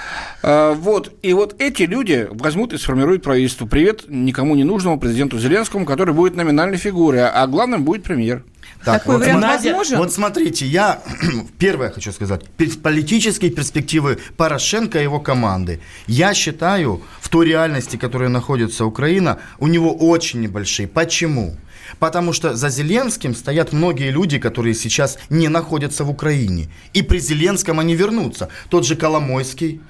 Э, вот, и вот эти люди возьмут и сформируют правительство. Привет никому не нужному президенту Зеленскому, который будет номинальной фигурой, а главным будет премьер. Такой вариант возможен? Вот смотрите, я *clears throat* первое хочу сказать. Политические перспективы Порошенко и его команды. Я считаю, в той реальности, в которой находится Украина, у него очень небольшие. Почему? Потому что за Зеленским стоят многие люди, которые сейчас не находятся в Украине. И при Зеленском они вернутся. Тот же Коломойский,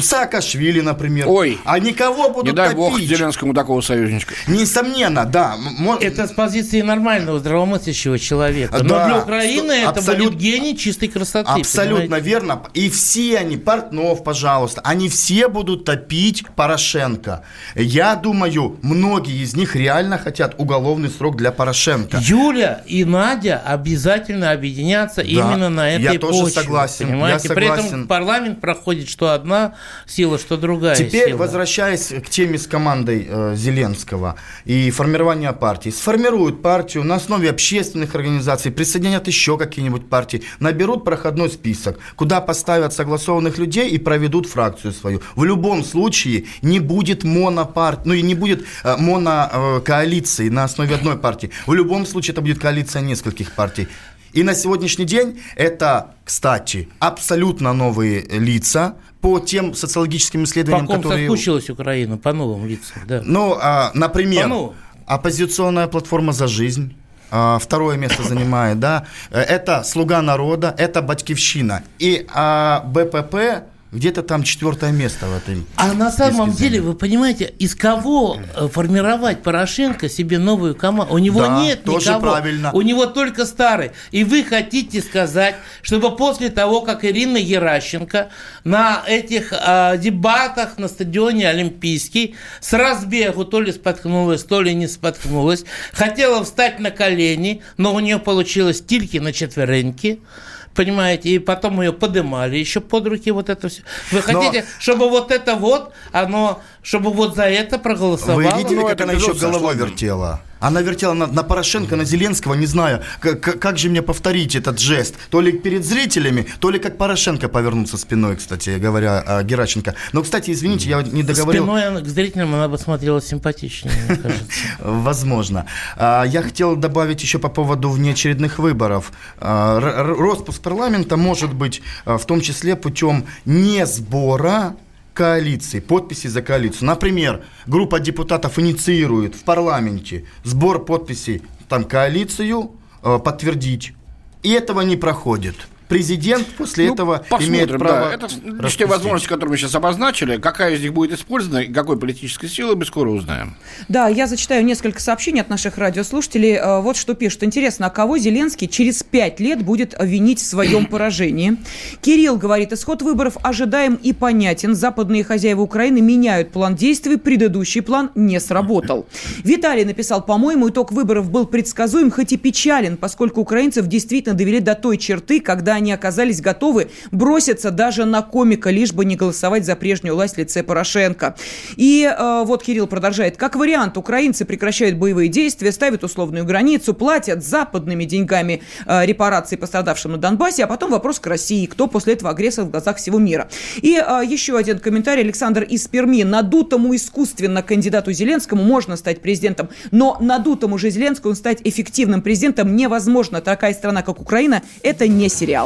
Саакашвили, например. Ой. А никого будут Не дай бог топить. Зеленскому такого союзничка. Несомненно, да. Это с позиции нормального, здравомыслящего человека. Но Да, для Украины что- это абсолют- будет гений чистой красоты. Абсолютно понимаете? верно. И все они, Портнов, пожалуйста, они все будут топить Порошенко. Я думаю, многие из них реально хотят уголовный срок для Порошенко. Юля и Надя обязательно объединятся именно на этой я тоже почве. согласен, Понимаете? я При согласен. этом парламент проходит что одна сила, что другая Теперь, сила. возвращаясь к теме с командой э, Зеленского и формирования партии, сформируют партию на основе общественных организаций, присоединят еще какие-нибудь партии, наберут проходной список, куда поставят согласованных людей и проведут фракцию свою. В любом случае не будет монопарт, ну и не будет э, монокоалиции на основе одной партии. В любом случае это будет коалиция нескольких партий. И на сегодняшний день это, кстати, абсолютно новые лица по тем социологическим По исследованиям, ком которые... соскучилась Украина, по новым лицам, да. Ну, а, например, оппозиционная платформа «За жизнь». а, Второе место занимает, да. Э, Это «Слуга народа», это «Батькивщина». И а, БПП где-то там четвертое место в этой А на самом деле, вы понимаете, из кого э, формировать Порошенко себе новую команду? У него Да, нет тоже никого. правильно. У него только старый. И вы хотите сказать, чтобы после того, как Ирина Геращенко на этих э, дебатах на стадионе Олимпийский с разбегу то ли споткнулась, то ли не споткнулась, хотела встать на колени, но у нее получилось тильки на четвереньки, понимаете, и потом ее подымали еще под руки, вот это все. Вы Но- хотите, чтобы вот это вот, оно, чтобы вот за это проголосовало? Вы видели, Ну, как она еще головой вертела? Она вертела на, на Порошенко, на Зеленского, не знаю, как, как- же мне повторить этот жест. То ли перед зрителями, то ли как Порошенко повернуться спиной, кстати говоря, а, Геращенко. Но, кстати, извините, я не договорил. Спиной к зрителям она бы смотрелась симпатичнее, мне *laughs* кажется. Возможно. А, Я хотел добавить еще по поводу внеочередных выборов. А, Роспуск парламента может быть в том числе путем не сбора коалиции, подписей за коалицию. Например, группа депутатов инициирует в парламенте сбор подписей, там, коалицию э, подтвердить. И этого не проходит. Президент после Ну, этого посмотрим, имеет право да. Это те возможности, которые мы сейчас обозначили. Какая из них будет использована и какой политической силы, мы скоро узнаем. Да, я зачитаю несколько сообщений от наших радиослушателей. Э, Вот что пишут. Интересно, а кого Зеленский через пять лет будет винить в своем *coughs* поражении? Кирилл говорит, исход выборов ожидаем и понятен. Западные хозяева Украины меняют план действий, предыдущий план не сработал. Виталий написал, по-моему, итог выборов был предсказуем, хоть и печален, поскольку украинцев действительно довели до той черты, когда они оказались готовы броситься даже на комика, лишь бы не голосовать за прежнюю власть в лице Порошенко. И э, вот Кирилл продолжает. Как вариант, украинцы прекращают боевые действия, ставят условную границу, платят западными деньгами э, репарации пострадавшим на Донбассе, а потом вопрос к России. Кто после этого агрессор в глазах всего мира? И э, еще один комментарий. Александр из Перми. Надутому искусственно кандидату Зеленскому можно стать президентом, но надутому же Зеленскому стать эффективным президентом невозможно. Такая страна, как Украина, это не сериал.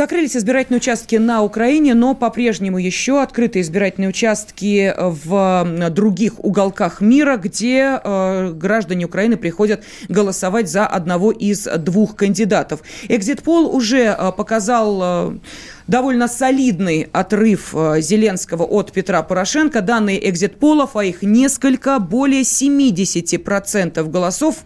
Закрылись избирательные участки на Украине, но по-прежнему еще открыты избирательные участки в других уголках мира, где э, граждане Украины приходят голосовать за одного из двух кандидатов. Экзит-пол уже э, показал э, довольно солидный отрыв э, Зеленского от Петра Порошенко. Данные экзит-полов, а их несколько, более 70% голосов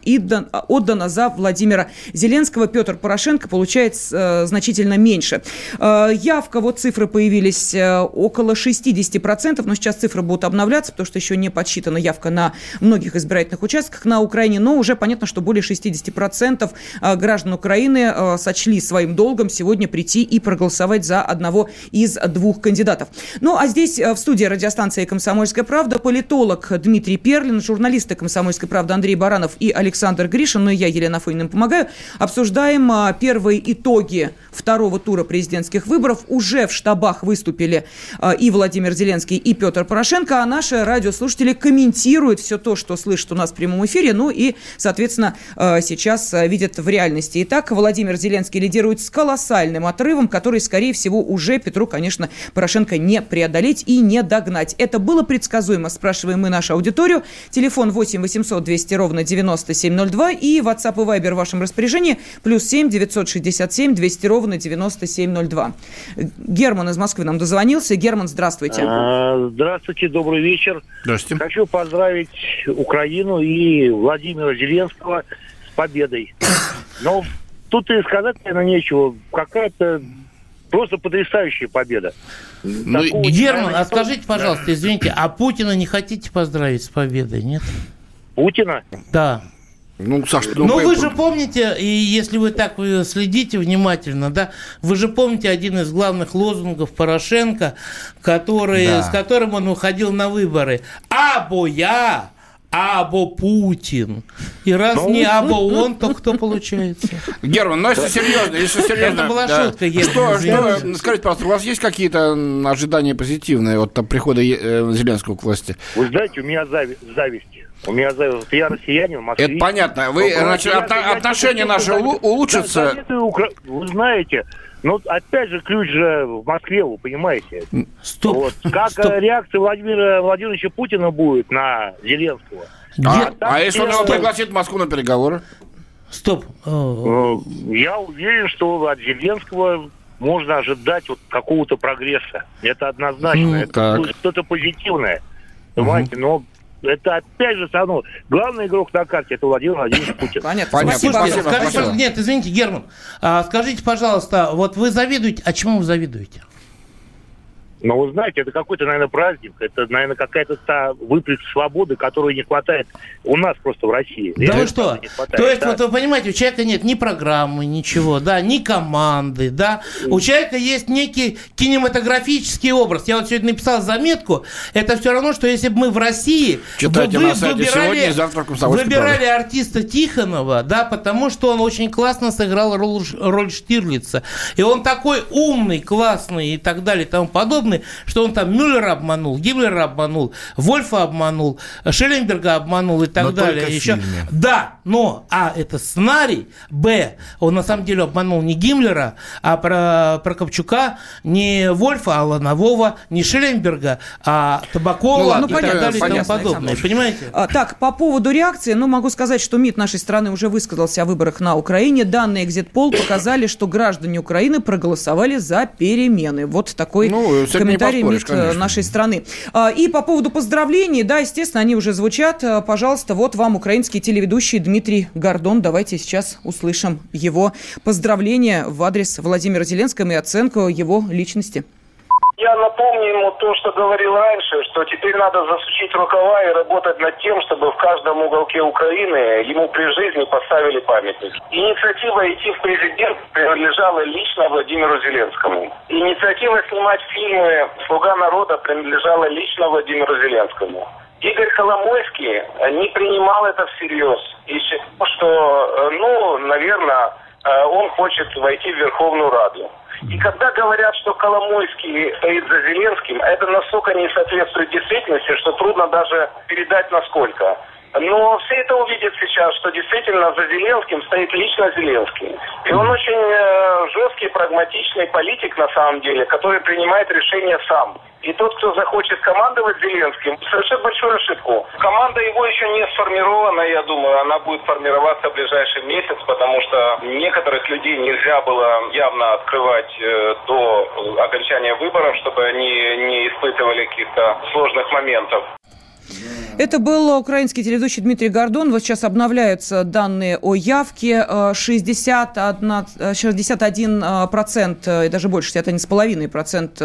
отдано за Владимира Зеленского. Петр Порошенко получает э, значительно меньше. Э, Явка, вот цифры появились около 60%, но сейчас цифры будут обновляться, потому что еще не подсчитана явка на многих избирательных участках на Украине, но уже понятно, что более 60% э, граждан Украины сочли своим долгом сегодня прийти и проголосовать за одного из двух кандидатов. Ну, а здесь э, в студии радиостанции «Комсомольская правда» политолог Дмитрий Перлин, журналисты «Комсомольской правды» Андрей Баранов и Александр Гришин, ну и я, Елена Фойна, им помогаю. Обсуждаем а, первые итоги второго тура президентских выборов. Уже в штабах выступили а, и Владимир Зеленский, и Петр Порошенко, а наши радиослушатели комментируют все то, что слышат у нас в прямом эфире, ну и, соответственно, а, сейчас видят в реальности. Итак, Владимир Зеленский лидирует с колоссальным отрывом, который, скорее всего, уже Петру, конечно, Порошенко не преодолеть и не догнать. Это было предсказуемо, спрашиваем мы нашу аудиторию. Телефон 8 800 200 ровно 9702 и WhatsApp и Viber в вашем распоряжении плюс 7 967 200 ровно 9702. Герман из Москвы нам дозвонился. Герман, здравствуйте. А, Здравствуйте, добрый вечер. Здравствуйте. Хочу поздравить Украину и Владимира Зеленского с победой. *coughs* Но тут и сказать, наверное, нечего. Какая-то просто потрясающая победа. Такого, Герман, а скажите, пожалуйста, извините, а Путина не хотите поздравить с победой, нет? Путина? Да. Ну, Саш, Ну, вы же помните, и если вы так вы следите внимательно, да, вы же помните один из главных лозунгов Порошенко, который, Да. с которым он уходил на выборы. Або я, або Путин. И раз Ну. не або он, то кто получается? Герман, ну если серьезно, если серьезно. Это была да. шутка, Герман, Что, что, скажите, пожалуйста, у вас есть какие-то ожидания позитивные от прихода э, Зеленского к власти? Вы знаете, у меня зави- зависть. У меня зависть. Я россиянин, москвич. Это понятно. Вы, значит, отношения наши улучшатся? Вы знаете, ну, опять же, ключ же в Москве, вы понимаете. Стоп. Вот. Как Стоп. э, реакция Владимира Владимировича Путина будет на Зеленского? А, там а если он его пригласит в Москву на переговоры? Стоп. Э, Я уверен, что от Зеленского можно ожидать вот какого-то прогресса. Это однозначно. М, это будет что-то позитивное. Понимаете, но это опять же все равно. Главный игрок на карте это Владимир Владимирович Путин. Понятно. Понятно. Спасибо. Слушайте, Спасибо, скажите, спасибо. нет, извините, Герман, а скажите, пожалуйста, вот вы завидуете, а чему вы завидуете? Но вы знаете, это какой-то, наверное, праздник. Это, наверное, какая-то та выплеск свободы, которой не хватает у нас просто в России. Да Реально вы что? хватает, То есть, да. вот вы понимаете, у человека нет ни программы, ничего, да, ни команды, да. У человека есть некий кинематографический образ. Я вот сегодня написал заметку. Это все равно, что если бы мы в России Читайте вы- на сайте «Сегодня» и завтра в «Комсомольской выбирали правде». артиста Тихонова, да, потому что он очень классно сыграл роль, роль Штирлица. И он такой умный, классный и так далее и тому подобное, что он там Мюллера обманул, Гиммлера обманул, Вольфа обманул, Шелленберга обманул и так Но далее. Еще... фильме. Да, но А это сценарий, Б он на самом деле обманул не Гиммлера, а про Прокопчука, не Вольфа, а Ланового, не Шелленберга, а Табакова Ну ладно, и так понятно, далее и тому понятно, подобное. Понимаете? А, Так, по поводу реакции, ну, могу сказать, что МИД нашей страны уже высказался о выборах на Украине. Данные экзит-пол показали, что граждане Украины проголосовали за перемены. Вот такой Ну, с комментарий поспоришь, МИД э, конечно. нашей страны. А, И по поводу поздравлений, да, естественно, они уже звучат. А, Пожалуйста, вот вам украинский телеведущий Дмитрий Гордон. Давайте сейчас услышим его поздравления в адрес Владимира Зеленского и оценку его личности. Я напомню ему то, что говорил раньше, что теперь надо засучить рукава и работать над тем, чтобы в каждом уголке Украины ему при жизни поставили памятник. Инициатива идти в президент принадлежала лично Владимиру Зеленскому. Инициатива снимать фильмы «Слуга народа» принадлежала лично Владимиру Зеленскому. Игорь Коломойский не принимал это всерьез и считал, что, э, ну, наверное, он хочет войти в Верховную Раду. И когда говорят, что Коломойский стоит за Зеленским, это настолько не соответствует действительности, что трудно даже передать насколько. Но все это увидят сейчас, что действительно за Зеленским стоит лично Зеленский. И он очень э, жесткий, прагматичный политик на самом деле, который принимает решения сам. И тот, кто захочет командовать Зеленским, совершит большую ошибку. Команда его еще не сформирована, я думаю, она будет формироваться в ближайший месяц, потому что некоторых людей нельзя было явно открывать э, до окончания выборов, чтобы они не испытывали каких-то сложных моментов. Это был украинский телеведущий Дмитрий Гордон. Вот сейчас обновляются данные о явке. Э, 61, э, 61 э, процент, э, и даже больше, 61,5 процент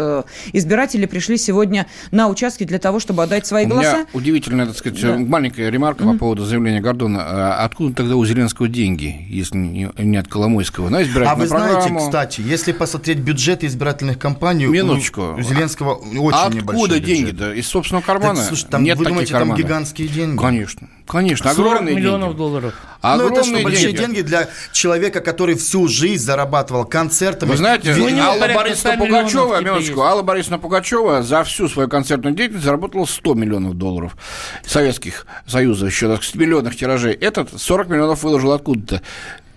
избирателей пришли сегодня на участки для того, чтобы отдать свои У голоса. меня удивительная, так сказать, Да. маленькая ремарка по поводу заявления Гордона. А Откуда тогда у Зеленского деньги, если не от Коломойского? На А избирательную вы знаете, программу. кстати, если посмотреть бюджет избирательных кампаний, у- Минуточку. у Зеленского очень А небольшой откуда бюджет. деньги-то? Из собственного кармана? Так, слушай, там, Нет вы думаете, там карманов. гигантские деньги? Конечно. Конечно, 40 огромные миллионов деньги. долларов. Ну, это Огромные что, большие деньги. деньги для человека, который всю жизнь зарабатывал концертами. Вы знаете, Ви- у него Алла Борисовна 100 миллионов Пугачева, минуточку. Алла Борисовна Пугачева за всю свою концертную деятельность заработала 100 миллионов долларов Советских Союза, еще так сказать, миллионных тиражей. Этот 40 миллионов выложил откуда-то.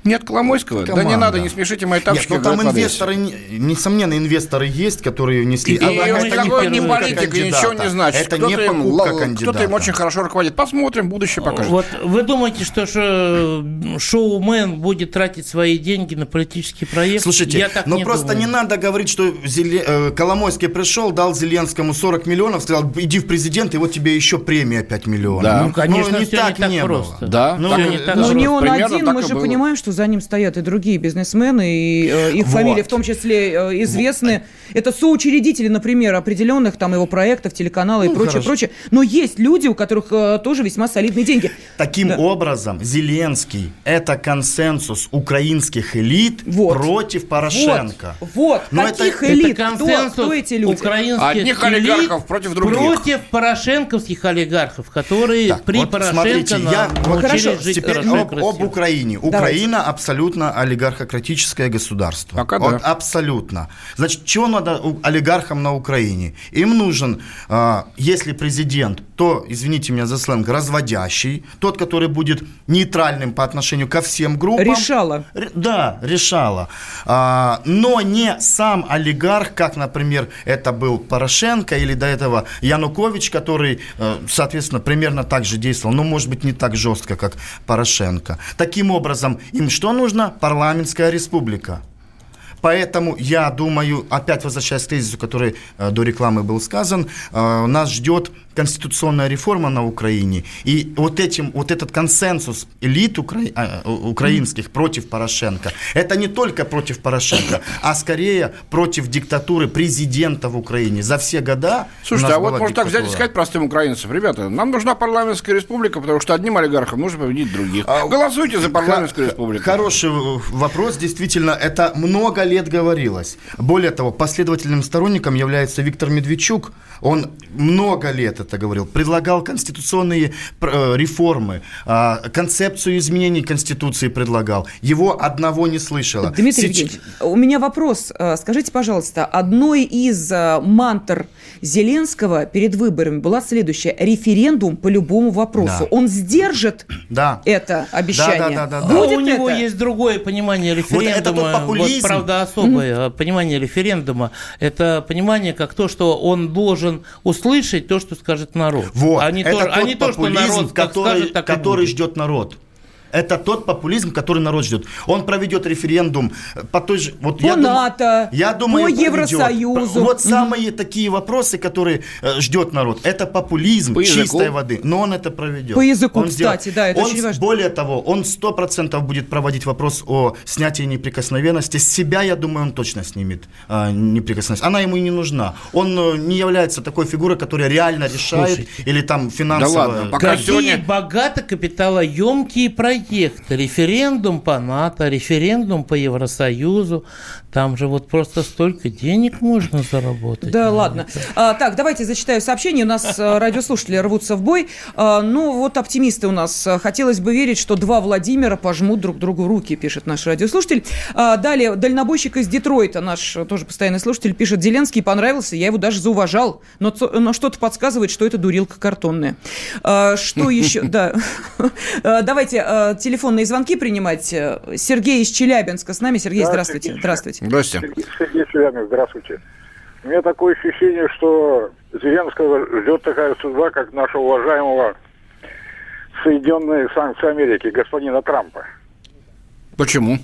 Не от Коломойского? Да не Команда. надо, не смешите мои тапочки. Нет, ну там инвесторы, не- несомненно, инвесторы есть, которые внесли. И А, а это такой не не политик, и кандидата. ничего не значит. Это кто-то не им, покупка ла- кандидата. кто-то им очень хорошо руководит. Посмотрим, будущее покажет. Вот вы думаете, что же шоумен будет тратить свои деньги на политический проект? Слушайте, Я так но не просто думаю. не надо говорить, что Зеле- э, Коломойский пришел, дал Зеленскому 40 миллионов, сказал, иди в президент, и вот тебе еще премия 5 миллионов. Да. Ну, конечно, не всё так не так не просто. было. Да, Ну, так и- не так Но просто. не он один, мы и же понимаем, что за ним стоят и другие бизнесмены, и э, их Вот. фамилии в том числе э, известны. Это соучредители, например, определенных там его проектов, телеканала и Ну, прочее, хорошо. прочее. Но есть люди, у которых э, тоже весьма солидные деньги. Таким Да. образом, Зеленский – это консенсус украинских элит Вот. против Порошенко. Вот, вот. Но каких это- элит? Это Кто, консенсус кто эти люди? украинских Одних олигархов против других. Против порошенковских олигархов, которые Так, при вот Порошенко смотрите, я вот научились Хорошо, жить Теперь хорошо и об, об Украине. Давайте. Украина абсолютно олигархократическое государство. Пока вот да. абсолютно. Значит, чего надо олигархам на Украине? Им нужен, а, если президент, то, извините меня за сленг, разводящий, тот, который будет нейтральным по отношению ко всем группам. Решала. Ре- Да, решала. А, но не сам олигарх, как, например, это был Порошенко или до этого Янукович, который, э, соответственно, примерно так же действовал, но, может быть, не так жестко, как Порошенко. Таким образом, им что нужно? Парламентская республика. Поэтому я думаю, опять возвращаясь к тезису, который э, до рекламы был сказан, э, нас ждет конституционная реформа на Украине. И вот, этим, вот этот консенсус элит укра... э, украинских против Порошенко, это не только против Порошенко, а скорее против диктатуры президента в Украине. За все года Слушайте, а вот можно так взять и сказать простым украинцам, ребята, нам нужна парламентская республика, потому что одним олигархам нужно победить других. Голосуйте за парламентскую республику. Хороший вопрос. Действительно, это много лет говорилось. Более того, последовательным сторонником является Виктор Медведчук. Он много лет это говорил. Предлагал конституционные э, реформы, а, концепцию изменений Конституции предлагал. Его одного не слышала. Дмитрий Евгеньевич, у меня вопрос. Э, Скажите, пожалуйста, одной из э, мантр Зеленского перед выборами была следующая. Референдум по любому вопросу. Да. Он сдержит Да. это обещание? Да, да, да, да, А да. Будет у него это? есть другое понимание Вот это тот референдума. Вот, популизм. правда, особое понимание референдума. Это понимание как то, что он должен услышать то, что скажет народ. Вот. а не это то, тот а не то, что народ который, скажет, так который ждет народ. Это тот популизм, который народ ждет. Он проведет референдум по той же... Вот По я думаю- НАТО, я думаю, по. Евросоюзу. Вот Мгм. самые такие вопросы, которые э, ждет народ. Это популизм По языку. чистой воды. Но он это проведет. По языку, Он сделает. кстати, да, это Он очень важно. Более того, он сто процентов будет проводить вопрос о снятии неприкосновенности. С себя, я думаю, он точно снимет а, неприкосновенность. Она ему и не нужна. Он э, не является такой фигурой, которая реально решает или там финансово... ладно, пока Какие сегодня- богато капиталоемкие проекты. Референдум по НАТО, референдум по Евросоюзу. Там же вот просто столько денег можно заработать. Да, ладно. А, так, давайте зачитаю сообщение. У нас а, радиослушатели рвутся в бой. А, ну, вот оптимисты у нас. Хотелось бы верить, что два Владимира пожмут друг другу руки, пишет наш радиослушатель. А, далее, дальнобойщик из Детройта, наш тоже постоянный слушатель, пишет, Зеленский понравился, я его даже зауважал, но, но что-то подсказывает, что это дурилка картонная. А, что *laughs* еще? Да. А, Давайте а, телефонные звонки принимать. Сергей из Челябинска с нами. Сергей, здравствуйте. Здравствуйте. Здрасте. Сергей, Сергей здравствуйте. У меня такое ощущение, что Зеленского ждет такая судьба, как нашего уважаемого Соединенные Санкции Америки, господина Трампа. Почему?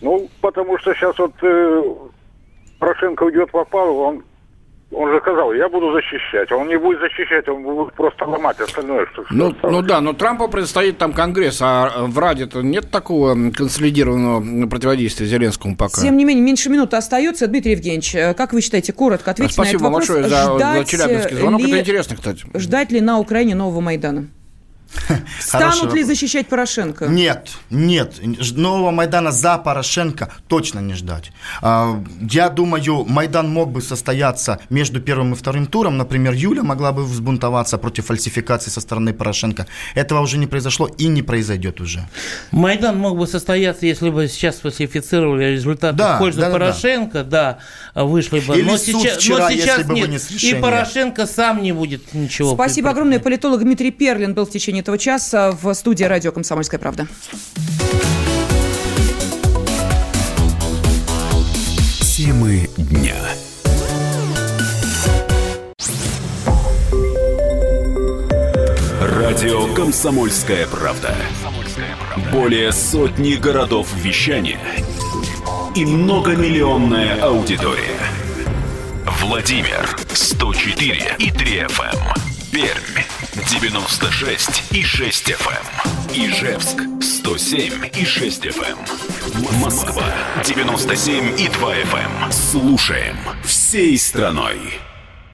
Ну, потому что сейчас вот э, Порошенко уйдет в опалу, он, он же сказал, я буду защищать. Он не будет защищать, он будет просто ломать остальное, что Ну, осталось. ну да, но Трампу предстоит там Конгресс, а в Раде-то нет такого консолидированного противодействия Зеленскому пока. Тем не менее, меньше минуты остается. Дмитрий Евгеньевич, э, как вы считаете, коротко ответьте Спасибо на этот большое вопрос. за, за Ждать челябинский э, звонок. ли- Это интересно, кстати. Ждать ли на Украине нового Майдана? *laughs* Станут ли вопрос. защищать Порошенко? Нет, нет. Нового Майдана за Порошенко точно не ждать. А, Я думаю, Майдан мог бы состояться между первым и вторым туром. Например, Юля могла бы взбунтоваться против фальсификации со стороны Порошенко. Этого уже не произошло и не произойдет уже. Майдан мог бы состояться, если бы сейчас фальсифицировали результаты Да, в пользу да, да, да. Порошенко, да, вышли бы. Или но суд сейчас, вчера, но если сейчас бы нет. вынес И решение. Порошенко сам не будет ничего. Спасибо огромное. Политолог Дмитрий Перлин был в течение этого часа в студии радио «Комсомольская правда». Темы дня. Радио «Комсомольская правда». Более сотни городов вещания и многомиллионная аудитория. Владимир 104 и 3 FM. Пермь 96 и 6 FM. Ижевск 107 и 6 FM. Москва 97 и 2 FM. Слушаем всей страной.